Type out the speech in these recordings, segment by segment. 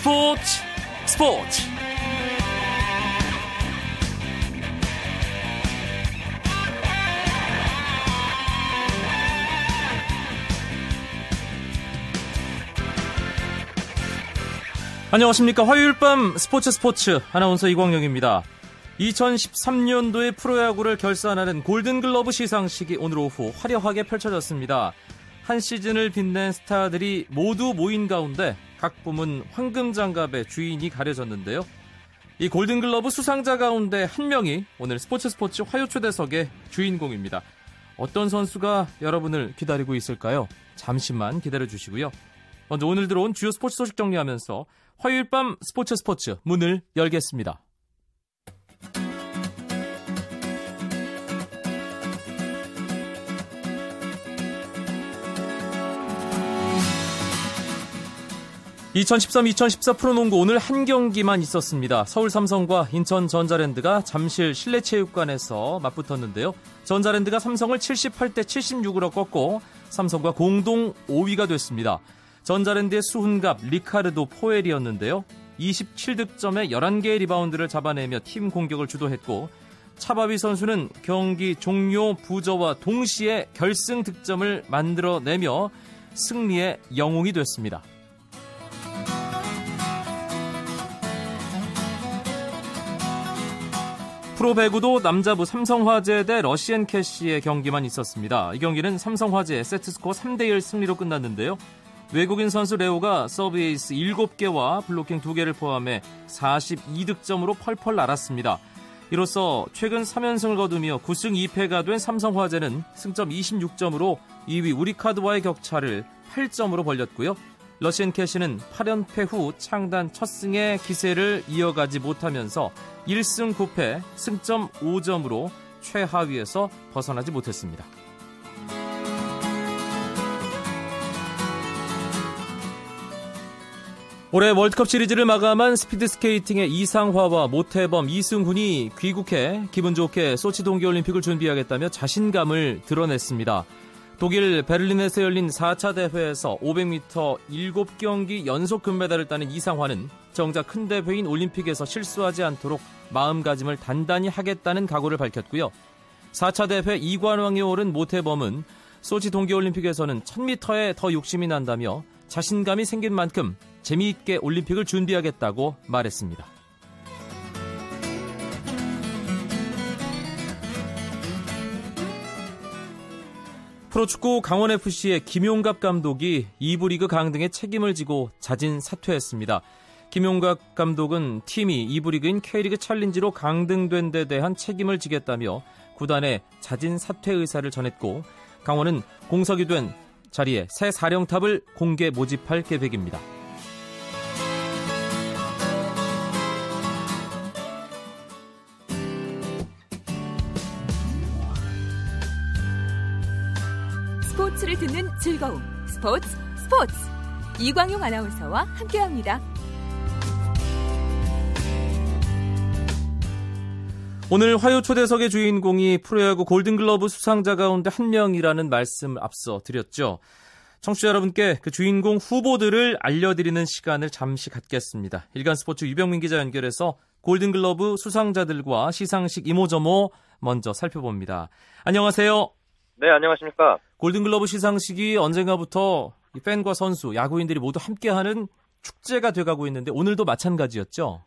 스포츠 스포츠. 안녕하십니까. 화요일 밤 스포츠 스포츠. 아나운서 이광용입니다. 2013년도의 프로야구를 결산하는 골든글러브 시상식이 오늘 오후 화려하게 펼쳐졌습니다. 한 시즌을 빛낸 스타들이 모두 모인 가운데 각 부문 황금 장갑의 주인이 가려졌는데요. 이 골든글러브 수상자 가운데 한 명이 오늘 스포츠 스포츠 화요 초대석의 주인공입니다. 어떤 선수가 여러분을 기다리고 있을까요? 잠시만 기다려 주시고요. 먼저 오늘 들어온 주요 스포츠 소식 정리하면서 화요일 밤 스포츠 스포츠 문을 열겠습니다. 2013-2014 프로농구 오늘 한 경기만 있었습니다. 서울 삼성과 인천 전자랜드가 잠실 실내체육관에서 맞붙었는데요. 전자랜드가 삼성을 78대 76으로 꺾고 삼성과 공동 5위가 됐습니다. 전자랜드의 수훈갑 리카르도 포웰이었는데요. 27득점에 11개의 리바운드를 잡아내며 팀 공격을 주도했고 차바위 선수는 경기 종료 부저와 동시에 결승 득점을 만들어내며 승리의 영웅이 됐습니다. 프로배구도 남자부 삼성화재 대 러시앤캐시의 경기만 있었습니다. 이 경기는 삼성화재의 세트스코어 3대1 승리로 끝났는데요. 외국인 선수 레오가 서브 에이스 7개와 블로킹 2개를 포함해 42득점으로 펄펄 날았습니다. 이로써 최근 3연승을 거두며 9승 2패가 된 삼성화재는 승점 26점으로 2위 우리카드와의 격차를 8점으로 벌렸고요. 러시앤 캐시는 8연패 후 창단 첫 승의 기세를 이어가지 못하면서 1승 9패 승점 5점으로 최하위에서 벗어나지 못했습니다. 올해 월드컵 시리즈를 마감한 스피드스케이팅의 이상화와 모태범, 이승훈이 귀국해 기분 좋게 소치 동계올림픽을 준비하겠다며 자신감을 드러냈습니다. 독일 베를린에서 열린 4차 대회에서 500m 7경기 연속 금메달을 따는 이상화는 정작 큰 대회인 올림픽에서 실수하지 않도록 마음가짐을 단단히 하겠다는 각오를 밝혔고요. 4차 대회 이관왕에 오른 모태범은 소치 동계올림픽에서는 1000m에 더 욕심이 난다며 자신감이 생긴 만큼 재미있게 올림픽을 준비하겠다고 말했습니다. 프로축구 강원FC의 김용갑 감독이 2부 리그 강등의 책임을 지고 자진 사퇴했습니다. 김용갑 감독은 팀이 2부 리그인 K리그 챌린지로 강등된 데 대한 책임을 지겠다며 구단에 자진 사퇴 의사를 전했고 강원은 공석이 된 자리에 새 사령탑을 공개 모집할 계획입니다. 듣는 즐거움 스포츠 스포츠 이광용 아나운서와 함께합니다. 오늘 화요 초대석의 주인공이 프로야구 골든글러브 수상자 가운데 한 명이라는 말씀 앞서 드렸죠. 청취자 여러분께 그 주인공 후보들을 알려드리는 시간을 잠시 갖겠습니다. 일간 스포츠 유병민 기자 연결해서 골든글러브 수상자들과 시상식 이모저모 먼저 살펴봅니다. 안녕하세요. 네, 안녕하십니까. 골든글러브 시상식이 언젠가부터 팬과 선수, 야구인들이 모두 함께하는 축제가 돼가고 있는데 오늘도 마찬가지였죠?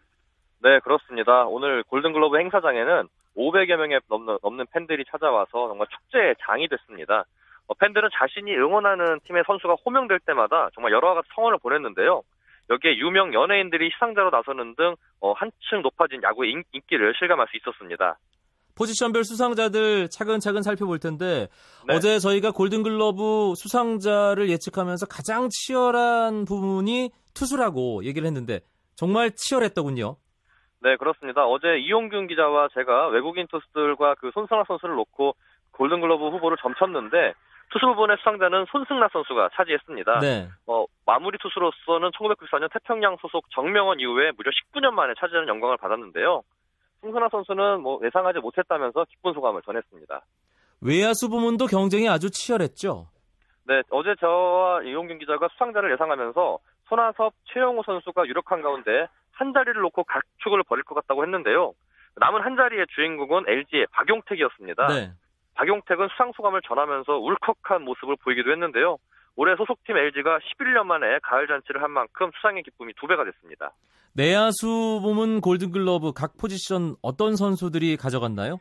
네, 그렇습니다. 오늘 골든글러브 행사장에는 500여 명의 넘는, 넘는 팬들이 찾아와서 정말 축제의 장이 됐습니다. 어, 팬들은 자신이 응원하는 팀의 선수가 호명될 때마다 정말 여러 가지 성원을 보냈는데요. 여기에 유명 연예인들이 시상자로 나서는 등 어, 한층 높아진 야구의 인, 인기를 실감할 수 있었습니다. 포지션별 수상자들 차근차근 살펴볼 텐데 네. 어제 저희가 골든글러브 수상자를 예측하면서 가장 치열한 부분이 투수라고 얘기를 했는데 정말 치열했더군요. 네, 그렇습니다. 어제 이용균 기자와 제가 외국인 투수들과 그 손승락 선수를 놓고 골든글러브 후보를 점쳤는데 투수 부분의 수상자는 손승락 선수가 차지했습니다. 네. 어, 마무리 투수로서는 1994년 태평양 소속 정명원 이후에 무려 19년 만에 차지하는 영광을 받았는데요. 손승락 선수는 뭐 예상하지 못했다면서 기쁜 소감을 전했습니다. 외야수 부문도 경쟁이 아주 치열했죠. 네, 어제 저와 이용균 기자가 수상자를 예상하면서 손아섭, 최영호 선수가 유력한 가운데 한 자리를 놓고 각축을 벌일 것 같다고 했는데요. 남은 한 자리의 주인공은 LG의 박용택이었습니다. 네. 박용택은 수상 소감을 전하면서 울컥한 모습을 보이기도 했는데요. 올해 소속팀 LG가 11년 만에 가을 잔치를 한 만큼 수상의 기쁨이 두 배가 됐습니다. 내야수 부문 골든글러브 각 포지션 어떤 선수들이 가져갔나요?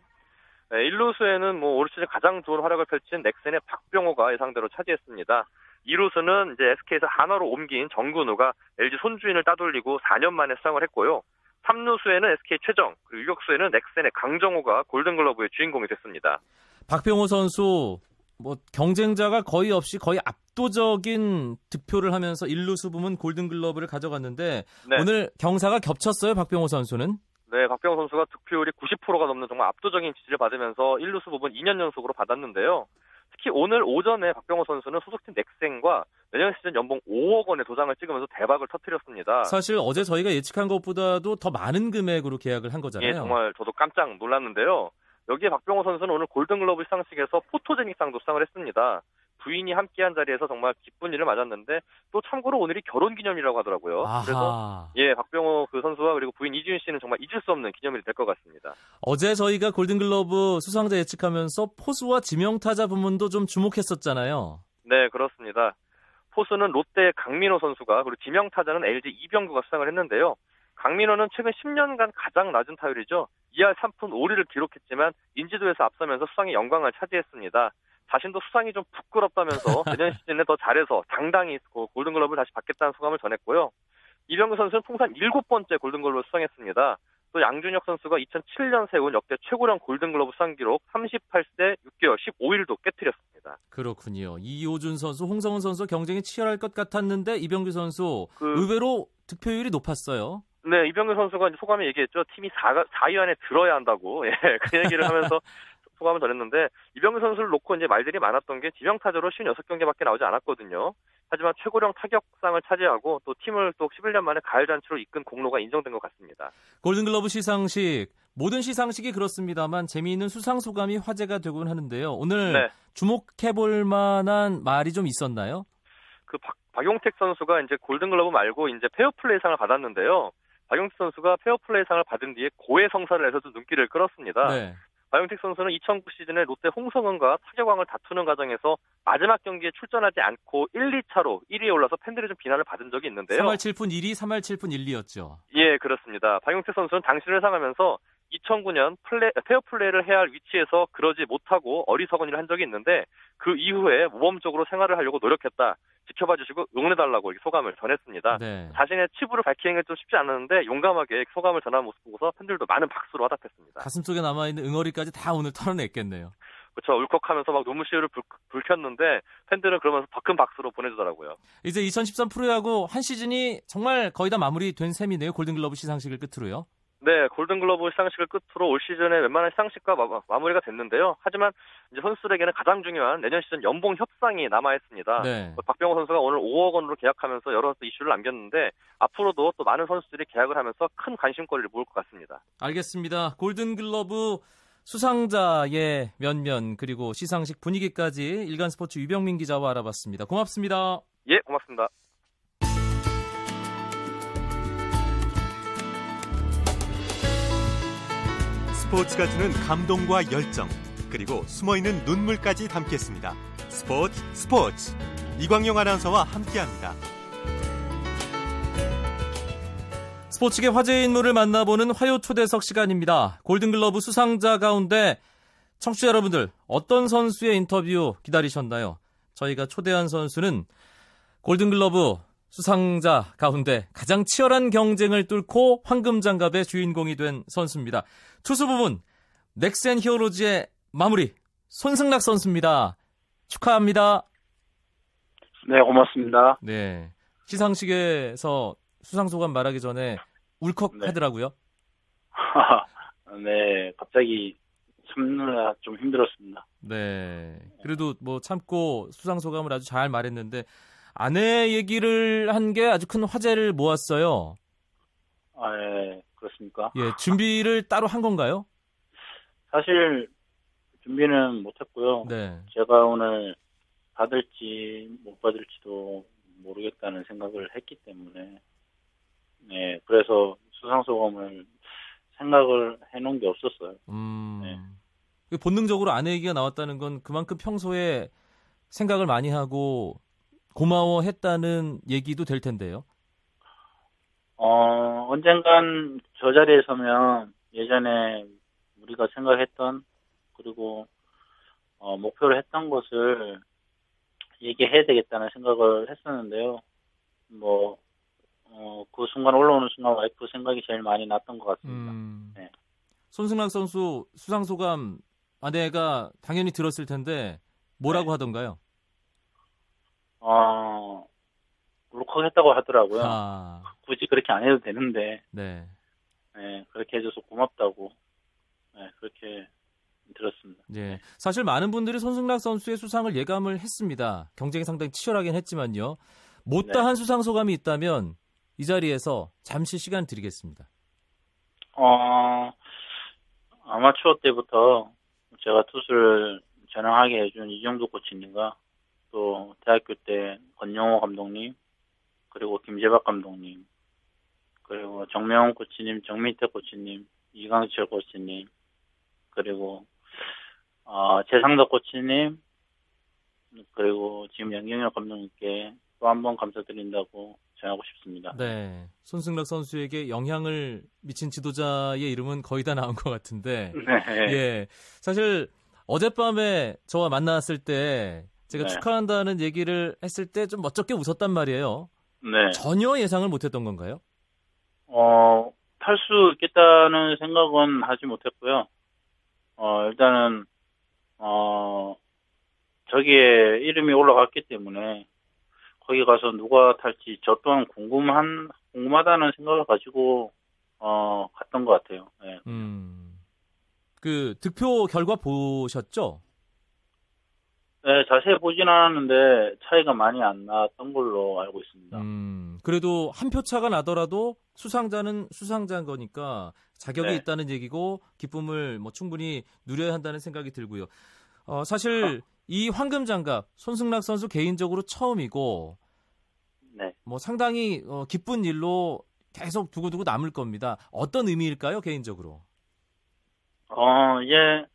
네, 1루수에는 뭐 올 시즌 가장 좋은 활약을 펼친 넥센의 박병호가 예상대로 차지했습니다. 2루수는 이제 SK에서 한화로 옮긴 정근우가 LG 손주인을 따돌리고 4년 만에 수상을 했고요. 3루수에는 SK 최정, 그리고 유격수에는 넥센의 강정호가 골든글러브의 주인공이 됐습니다. 박병호 선수 뭐 경쟁자가 거의 없이 거의 압 도적인 득표를 하면서 1루수 부문 골든글러브를 가져갔는데 네. 오늘 경사가 겹쳤어요 박병호 선수는. 네, 박병호 선수가 득표율이 90%가 넘는 정말 압도적인 지지를 받으면서 1루수 부분 2년 연속으로 받았는데요. 특히 오늘 오전에 박병호 선수는 소속팀 넥센과 내년 시즌 연봉 5억 원의 도장을 찍으면서 대박을 터뜨렸습니다. 사실 어제 저희가 예측한 것보다도 더 많은 금액으로 계약을 한 거잖아요. 예, 정말 저도 깜짝 놀랐는데요. 여기에 박병호 선수는 오늘 골든글러브 시상식에서 포토제닉상도 수상을 했습니다. 부인이 함께한 자리에서 정말 기쁜 일을 맞았는데 또 참고로 오늘이 결혼 기념이라고 하더라고요. 아하. 그래서 예 박병호 그 선수와 그리고 부인 이지윤 씨는 정말 잊을 수 없는 기념일이 될 것 같습니다. 어제 저희가 골든글러브 수상자 예측하면서 포수와 지명타자 부문도 좀 주목했었잖아요. 네 그렇습니다. 포수는 롯데 강민호 선수가 그리고 지명타자는 LG 이병구가 수상을 했는데요. 강민호는 최근 10년간 가장 낮은 타율이죠. 2할 3푼 5리를 기록했지만 인지도에서 앞서면서 수상의 영광을 차지했습니다. 자신도 수상이 좀 부끄럽다면서 내년 시즌에 더 잘해서 당당히 골든글러브를 다시 받겠다는 소감을 전했고요. 이병규 선수는 통산 7번째 골든글러브 수상했습니다. 또 양준혁 선수가 2007년 세운 역대 최고령 골든글러브 수상 기록 38세 6개월 15일도 깨뜨렸습니다. 그렇군요. 이호준 선수, 홍성훈 선수 경쟁이 치열할 것 같았는데 이병규 선수 그... 의외로 득표율이 높았어요. 네, 이병규 선수가 소감에 얘기했죠. 팀이 4, 4위 안에 들어야 한다고. 예, 그 얘기를 하면서 소감을 전했는데 이병규 선수를 놓고 이제 말들이 많았던 게 지명 타자로 56경기밖에 나오지 않았거든요. 하지만 최고령 타격상을 차지하고 또 팀을 또 11년 만에 가을 잔치로 이끈 공로가 인정된 것 같습니다. 골든글러브 시상식 모든 시상식이 그렇습니다만 재미있는 수상 소감이 화제가 되곤 하는데요. 오늘 네. 주목해 볼 만한 말이 좀 있었나요? 그 박, 박용택 선수가 이제 골든글러브 말고 이제 페어플레이상을 받았는데요. 박용택 선수가 페어플레이상을 받은 뒤에 고해 성사를 해서도 눈길을 끌었습니다. 네. 박용택 선수는 2009 시즌에 롯데 홍성은과 타격왕을 다투는 과정에서 마지막 경기에 출전하지 않고 1, 2차로 1위에 올라서 팬들의 좀 비난을 받은 적이 있는데요. 3할 7푼 1위, 3할 7푼 1, 2였죠. 예, 그렇습니다. 박용택 선수는 당신을 상하면서 2009년 플레, 페어플레이를 해야 할 위치에서 그러지 못하고 어리석은 일을 한 적이 있는데 그 이후에 모범적으로 생활을 하려고 노력했다. 지켜봐 주시고 응원해달라고 소감을 전했습니다. 네. 자신의 치부를 밝히는 게 좀 쉽지 않았는데 용감하게 소감을 전하는 모습 보고서 팬들도 많은 박수로 화답했습니다. 가슴속에 남아있는 응어리까지 다 오늘 털어냈겠네요. 그렇죠. 울컥하면서 막 눈물시를 불, 불켰는데 팬들은 그러면서 더 큰 박수로 보내주더라고요. 이제 2013 프로야구 한 시즌이 정말 거의 다 마무리된 셈이네요. 골든글러브 시상식을 끝으로요. 네, 골든글러브 시상식을 끝으로 올 시즌에 웬만한 시상식과 마, 무리가 됐는데요. 하지만 이제 선수들에게는 가장 중요한 내년 시즌 연봉 협상이 남아 있습니다. 네. 박병호 선수가 오늘 5억 원으로 계약하면서 여러 이슈를 남겼는데 앞으로도 또 많은 선수들이 계약을 하면서 큰 관심거리를 모을 것 같습니다. 알겠습니다. 골든글러브 수상자의 면면 그리고 시상식 분위기까지 일간 스포츠 유병민 기자와 알아봤습니다. 고맙습니다. 예, 고맙습니다. 스포츠가 주는 감동과 열정, 그리고 숨어있는 눈물까지 담겠습니다. 스포츠 스포츠 이광용 아나운서와 함께합니다. 스포츠계 화제의 인물을 만나보는 화요 초대석 시간입니다. 골든글러브 수상자 가운데 청취자 여러분들 어떤 선수의 인터뷰 기다리셨나요? 저희가 초대한 선수는 골든글러브 수상자 가운데 가장 치열한 경쟁을 뚫고 황금장갑의 주인공이 된 선수입니다. 투수 부분 넥센 히어로즈의 마무리 손승락 선수입니다. 축하합니다. 네, 고맙습니다. 네. 시상식에서 수상 소감 말하기 전에 울컥하더라고요. 네. 네, 갑자기 참느라 좀 힘들었습니다. 네. 그래도 뭐 참고 수상 소감을 아주 잘 말했는데 아내 얘기를 한 게 아주 큰 화제를 모았어요. 아, 예, 그렇습니까? 예, 준비를 아. 따로 한 건가요? 사실 준비는 못했고요. 네. 제가 오늘 받을지 못 받을지도 모르겠다는 생각을 했기 때문에 네, 그래서 수상소감을 생각을 해놓은 게 없었어요. 음. 네. 본능적으로 아내 얘기가 나왔다는 건 그만큼 평소에 생각을 많이 하고 고마워했다는 얘기도 될 텐데요. 어, 언젠간 저 자리에 서면 예전에 우리가 생각했던 그리고 어, 목표를 했던 것을 얘기해야 되겠다는 생각을 했었는데요. 뭐, 어, 그 순간 올라오는 순간 와이프 생각이 제일 많이 났던 것 같습니다. 음, 네. 손승락 선수 수상 소감 아내가 당연히 들었을 텐데 뭐라고 네. 하던가요? 어, 울컥했다고 하더라고요. 아. 굳이 그렇게 안 해도 되는데. 네. 네, 그렇게 해줘서 고맙다고. 네, 그렇게 들었습니다. 네. 사실 많은 분들이 손승락 선수의 수상을 예감을 했습니다. 경쟁이 상당히 치열하긴 했지만요. 못다한 네. 수상 소감이 있다면 이 자리에서 잠시 시간 드리겠습니다. 어, 아마추어 때부터 제가 투수를 전향하게 해준 이정도 코치님과 또 대학교 때 권영호 감독님 그리고 김재박 감독님 그리고 정명훈 코치님, 정민태 코치님, 이강철 코치님 그리고 어, 재상덕 코치님 그리고 지금 양경혁 감독님께 또 한 번 감사드린다고 전하고 싶습니다. 네, 손승락 선수에게 영향을 미친 지도자의 이름은 거의 다 나온 것 같은데, 네. 예, 사실 어젯밤에 저와 만났을 때 제가 네. 축하한다는 얘기를 했을 때 좀 멋쩍게 웃었단 말이에요. 네. 전혀 예상을 못했던 건가요? 어, 탈 수 있겠다는 생각은 하지 못했고요. 어, 일단은 어, 저기에 이름이 올라갔기 때문에 거기 가서 누가 탈지 저 또한 궁금한 궁금하다는 생각을 가지고 어 갔던 것 같아요. 네. 음. 그 득표 결과 보셨죠? 네, 자세히 보진 않았는데 차이가 많이 안 났던 걸로 알고 있습니다. 음, 그래도 한 표 차가 나더라도 수상자는 수상자인 거니까 자격이 네. 있다는 얘기고 기쁨을 뭐 충분히 누려야 한다는 생각이 들고요. 어, 사실 어. 이 황금 장갑 손승락 선수 개인적으로 처음이고 네. 뭐 상당히 어, 기쁜 일로 계속 두고두고 남을 겁니다. 어떤 의미일까요, 개인적으로? 어, 예.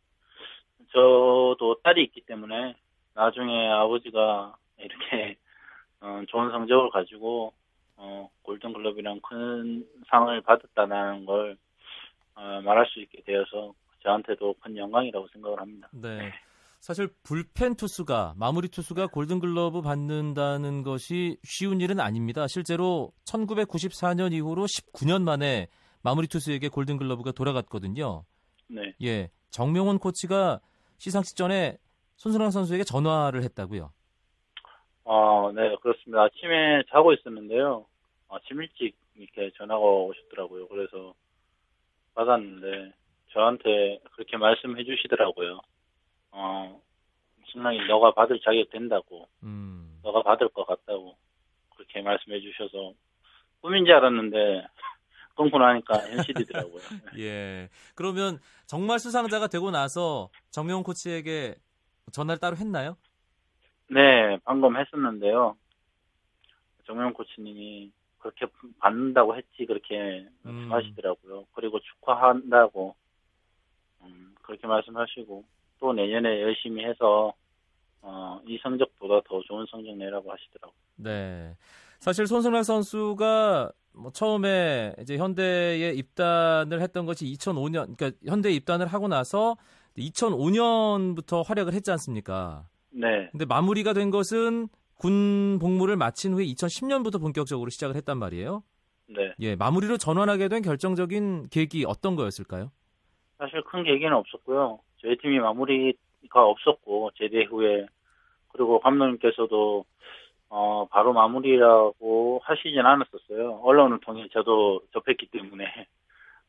저도 딸이 있기 때문에 나중에 아버지가 이렇게 어, 좋은 성적을 가지고 어, 골든글럽이랑 큰 상을 받았다는 걸 어, 말할 수 있게 되어서 저한테도 큰 영광이라고 생각을 합니다. 네. 사실 불펜 투수가 마무리 투수가 골든글러브 받는다는 것이 쉬운 일은 아닙니다. 실제로 1994년 이후로 19년 만에 마무리 투수에게 골든글러브가 돌아갔거든요. 네. 예. 정명훈 코치가 시상식 전에 손순환 선수에게 전화를 했다고요. 아, 네, 그렇습니다. 아침에 자고 있었는데요. 아침 일찍 이렇게 전화가 오셨더라고요. 그래서 받았는데 저한테 그렇게 말씀해 주시더라고요. 어, 신랑이 너가 받을 자격 된다고, 음. 너가 받을 것 같다고 그렇게 말씀해 주셔서 꿈인 줄 알았는데 끊고 나니까 현실이더라고요. 예. 그러면 정말 수상자가 되고 나서 정명 코치에게 전화를 따로 했나요? 네, 방금 했었는데요. 정명 코치님이 그렇게 받는다고 했지 그렇게 음. 말씀하시더라고요. 그리고 축하한다고 음, 그렇게 말씀하시고 또 내년에 열심히 해서 어, 이 성적보다 더 좋은 성적 내라고 하시더라고요. 네. 사실 손승락 선수가 뭐 처음에 이제 현대에 입단을 했던 것이 2005년, 그러니까 현대에 입단을 하고 나서 2005년부터 활약을 했지 않습니까? 네. 근데 마무리가 된 것은 군 복무를 마친 후에 2010년부터 본격적으로 시작을 했단 말이에요. 네. 예, 마무리로 전환하게 된 결정적인 계기 어떤 거였을까요? 사실 큰 계기는 없었고요. 저희 팀이 마무리가 없었고 제대 후에 그리고 감독님께서도 어 바로 마무리라고 하시진 않았었어요. 언론을 통해 저도 접했기 때문에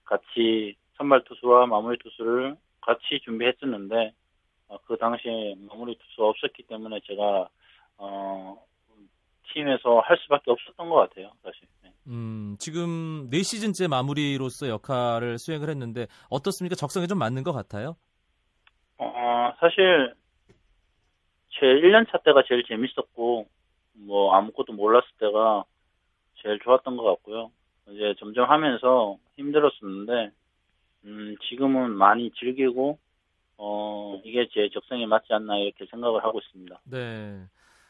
같이 선발 투수와 마무리 투수를 같이 준비했었는데 어, 그 당시에 마무리 투수 없었기 때문에 제가 어 팀에서 할 수밖에 없었던 것 같아요, 사실. 네. 음, 지금 4 시즌째 마무리로서 역할을 수행을 했는데 어떻습니까? 적성에 좀 맞는 것 같아요? 어, 사실 제 1년차 때가 제일 재밌었고 뭐 아무것도 몰랐을 때가 제일 좋았던 것 같고요. 이제 점점 하면서 힘들었었는데 음, 지금은 많이 즐기고 어, 이게 제 적성에 맞지 않나 이렇게 생각을 하고 있습니다. 네.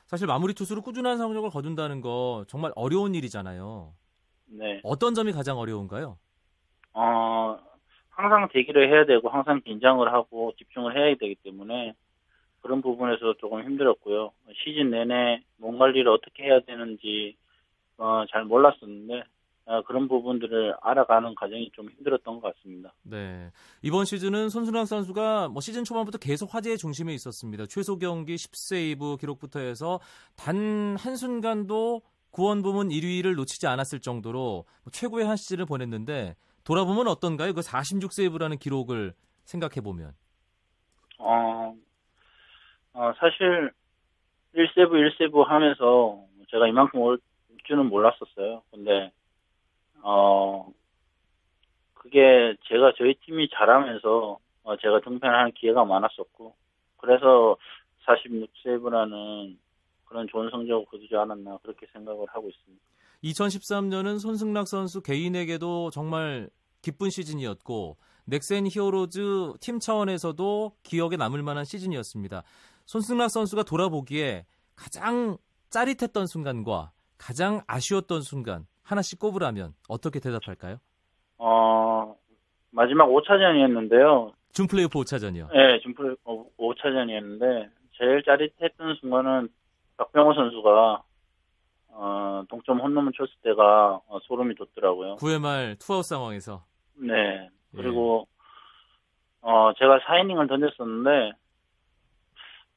사실 마무리 투수로 꾸준한 성적을 거둔다는 거 정말 어려운 일이잖아요. 네. 어떤 점이 가장 어려운가요? 어, 항상 대기를 해야 되고 항상 긴장을 하고 집중을 해야 되기 때문에 그런 부분에서 조금 힘들었고요. 시즌 내내 몸 관리를 어떻게 해야 되는지 어, 잘 몰랐었는데 어, 그런 부분들을 알아가는 과정이 좀 힘들었던 것 같습니다. 네. 이번 시즌은 손순환 선수가 뭐 시즌 초반부터 계속 화제의 중심에 있었습니다. 최소 경기 10세이브 기록부터 해서 단 한순간도 구원 부문 1위를 놓치지 않았을 정도로 뭐 최고의 한 시즌을 보냈는데 돌아보면 어떤가요? 그 46세이브라는 기록을 생각해 보면. 어, 어, 사실 1세브 1세브 하면서 제가 이만큼 올 줄은 몰랐었어요. 근데 어, 그게 제가 저희 팀이 잘하면서 어, 제가 등판하는 기회가 많았었고, 그래서 46세이브라는 그런 좋은 성적을 거두지 않았나 그렇게 생각을 하고 있습니다. 2013년은 손승락 선수 개인에게도 정말 기쁜 시즌이었고 넥센 히어로즈 팀 차원에서도 기억에 남을 만한 시즌이었습니다. 손승락 선수가 돌아보기에 가장 짜릿했던 순간과 가장 아쉬웠던 순간 하나씩 꼽으라면 어떻게 대답할까요? 어, 마지막 5차전이었는데요. 준 플레이오프 5차전이요. 네, 준 플레이오프 5차전이었는데 제일 짜릿했던 순간은 박병호 선수가 어, 동점 홈런을 쳤을 때가 어, 소름이 돋더라고요. 9회 말 투아웃 상황에서. 네. 그리고 예. 어, 제가 4이닝을 던졌었는데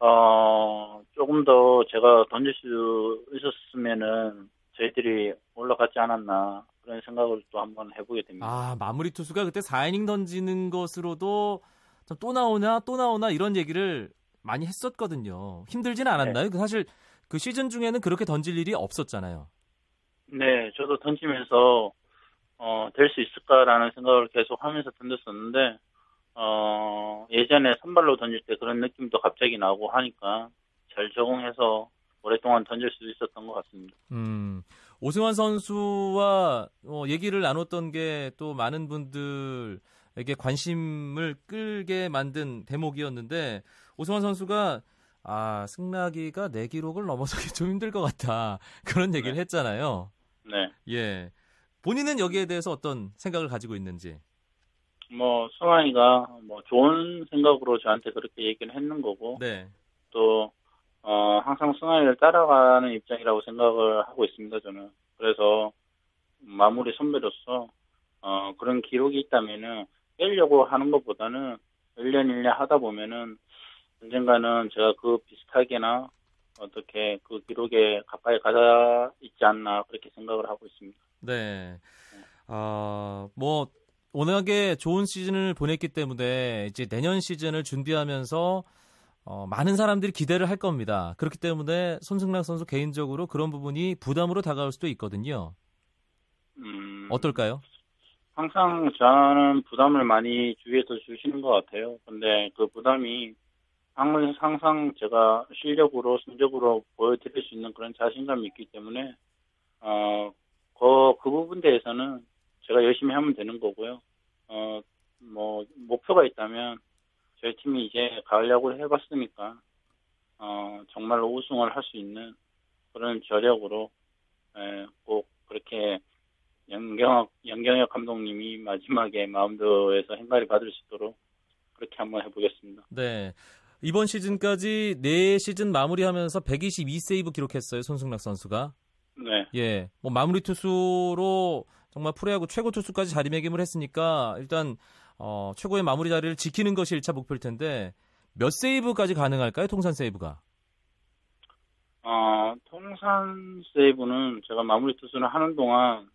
어, 조금 더 제가 던질 수 있었으면은 저희들이 올라갔지 않았나 그런 생각을 또 한번 해보게 됩니다. 아 마무리 투수가 그때 4이닝 던지는 것으로도 또 나오나 또 나오나 이런 얘기를 많이 했었거든요. 힘들지는 않았나요? 네. 사실 그 시즌 중에는 그렇게 던질 일이 없었잖아요. 네, 저도 던지면서 어, 될 수 있을까라는 생각을 계속 하면서 던졌었는데 어, 예전에 선발로 던질 때 그런 느낌도 갑자기 나고 하니까 잘 적응해서 오랫동안 던질 수 있었던 것 같습니다. 음, 오승환 선수와 어, 얘기를 나눴던 게 또 많은 분들에게 관심을 끌게 만든 대목이었는데 오승환 선수가 아 승락이가 내 기록을 넘어서기 좀 힘들 것 같다 그런 얘기를 네. 했잖아요. 네. 예. 본인은 여기에 대해서 어떤 생각을 가지고 있는지? 뭐 승환이가 뭐 좋은 생각으로 저한테 그렇게 얘기를 했는 거고. 네. 또 어, 항상 승환이를 따라가는 입장이라고 생각을 하고 있습니다, 저는. 그래서 마무리 선배로서 어, 그런 기록이 있다면은 빼려고 하는 것보다는 1년 1년 하다 보면은 언젠가는 제가 그 비슷하게나 어떻게 그 기록에 가까이 가자 있지 않나 그렇게 생각을 하고 있습니다. 네. 어, 뭐 워낙에 좋은 시즌을 보냈기 때문에 이제 내년 시즌을 준비하면서 어, 많은 사람들이 기대를 할 겁니다. 그렇기 때문에 손승락 선수 개인적으로 그런 부분이 부담으로 다가올 수도 있거든요. 음, 어떨까요? 항상 저는 부담을 많이 주위에서 주시는 것 같아요. 근데 그 부담이 항상 제가 실력으로, 성적으로 보여드릴 수 있는 그런 자신감이 있기 때문에, 어, 그, 그 부분 대해서는 제가 열심히 하면 되는 거고요. 어, 뭐, 목표가 있다면 저희 팀이 이제 가을 야구를 해봤으니까 어, 정말로 우승을 할 수 있는 그런 저력으로 에, 꼭 그렇게 연경혁, 연경혁 감독님이 마지막에 마운드에서 행가리 받을 수 있도록 그렇게 한번 해보겠습니다. 네. 이번 시즌까지 4시즌 마무리하면서 122세이브 기록했어요, 손승락 선수가. 네. 예. 뭐 마무리 투수로 정말 프로야구 최고 투수까지 자리매김을 했으니까 일단 어, 최고의 마무리 자리를 지키는 것이 1차 목표일 텐데 몇 세이브까지 가능할까요? 통산 세이브가? 어, 통산 세이브는 제가 마무리 투수를 하는 동안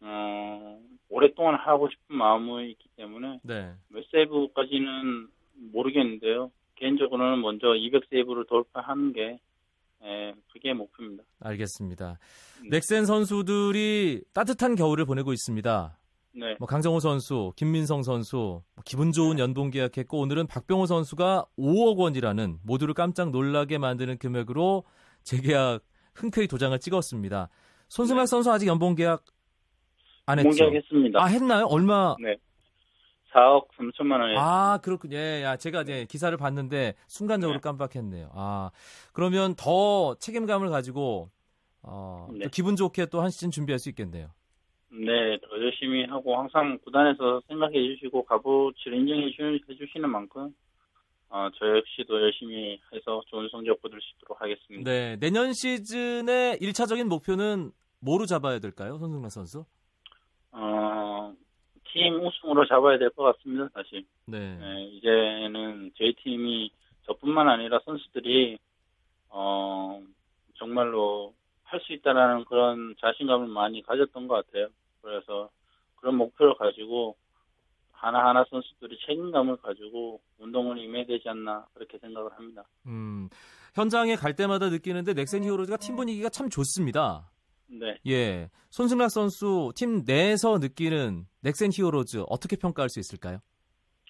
어, 오랫동안 하고 싶은 마음이 있기 때문에 네. 몇 세이브까지는 모르겠는데요. 개인적으로는 먼저 200 세이브를 돌파하는 게 예, 그게 목표입니다. 알겠습니다. 네. 넥센 선수들이 따뜻한 겨울을 보내고 있습니다. 네. 뭐 강정호 선수, 김민성 선수, 뭐 기분 좋은 네. 연봉 계약했고 오늘은 박병호 선수가 5억 원이라는 모두를 깜짝 놀라게 만드는 금액으로 재계약 흔쾌히 도장을 찍었습니다. 손승락 네. 선수 아직 연봉 계약 안 했죠? 연봉 계약했습니다. 아 했나요? 얼마? 네. 4억 3천만 원에. 아, 그렇군요. 예, 야, 제가 이제 기사를 봤는데 순간적으로 네. 깜빡했네요. 아, 그러면 더 책임감을 가지고 어, 네. 기분 좋게 또 한 시즌 준비할 수 있겠네요. 네, 더 열심히 하고 항상 구단에서 생각해 주시고 값어치를 인정해 주시는 만큼 어, 저 역시도 열심히 해서 좋은 성적 거둘 수 있도록 하겠습니다. 네, 내년 시즌의 1차적인 목표는 뭐로 잡아야 될까요, 손승락 선수? 어, 팀 우승으로 잡아야 될 것 같습니다, 사실. 네. 네. 이제는 저희 팀이 저뿐만 아니라 선수들이 어, 정말로 할 수 있다라는 그런 자신감을 많이 가졌던 것 같아요. 그래서 그런 목표를 가지고 하나하나 선수들이 책임감을 가지고 운동을 임해야 되지 않나 그렇게 생각을 합니다. 음, 현장에 갈 때마다 느끼는데 넥센 히어로즈가 팀 분위기가 참 좋습니다. 네. 예. 손승락 선수 팀 내에서 느끼는 넥센 히어로즈 어떻게 평가할 수 있을까요?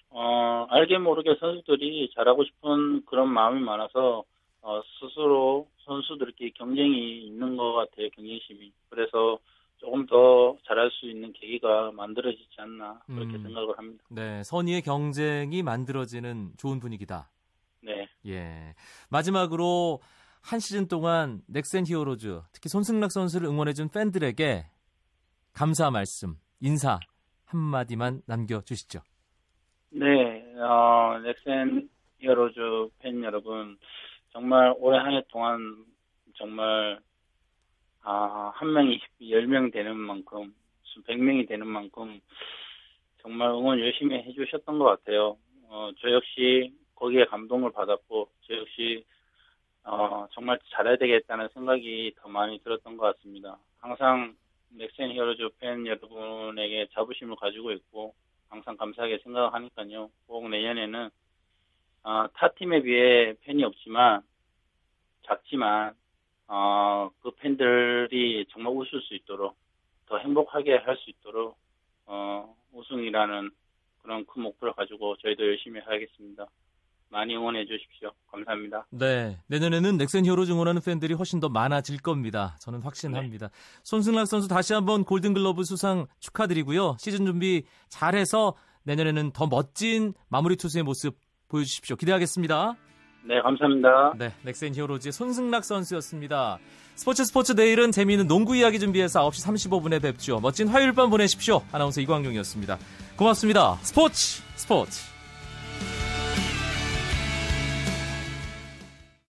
어, 알게 모르게 선수들이 잘하고 싶은 그런 마음이 많아서 어, 스스로 선수들끼리 경쟁이 있는 것 같아요, 경쟁심이. 그래서 조금 더 잘할 수 있는 계기가 만들어지지 않나 그렇게 음. 생각을 합니다. 네, 선의의 경쟁이 만들어지는 좋은 분위기다. 네. 예. 마지막으로 한 시즌 동안 넥센 히어로즈, 특히 손승락 선수를 응원해준 팬들에게 감사 말씀, 인사 한 마디만 남겨주시죠. 네, 어, 넥센 히어로즈 팬 여러분, 정말 올해 한해 동안 정말 아, 한 명이 10명 되는 만큼, 100명이 되는 만큼, 정말 응원 열심히 해주셨던 것 같아요. 어, 저 역시 거기에 감동을 받았고, 저 역시, 어, 정말 잘해야 되겠다는 생각이 더 많이 들었던 것 같습니다. 항상 넥센 히어로즈 팬 여러분에게 자부심을 가지고 있고, 항상 감사하게 생각하니까요. 꼭 내년에는, 어, 타 팀에 비해 팬이 없지만, 작지만, 어, 그 팬들이 정말 웃을 수 있도록 더 행복하게 할 수 있도록 어, 우승이라는 그런 큰 목표를 가지고 저희도 열심히 하겠습니다. 많이 응원해 주십시오. 감사합니다. 네. 내년에는 넥센 히어로즈 응원하는 팬들이 훨씬 더 많아질 겁니다. 저는 확신합니다. 네. 손승락 선수 다시 한번 골든글러브 수상 축하드리고요. 시즌 준비 잘해서 내년에는 더 멋진 마무리 투수의 모습 보여주십시오. 기대하겠습니다. 네, 감사합니다. 네, 넥센 히어로즈의 손승락 선수였습니다. 스포츠 스포츠 내일은 재미있는 농구 이야기 준비해서 9시 35분에 뵙죠. 멋진 화요일 밤 보내십시오. 아나운서 이광용이었습니다. 고맙습니다. 스포츠 스포츠.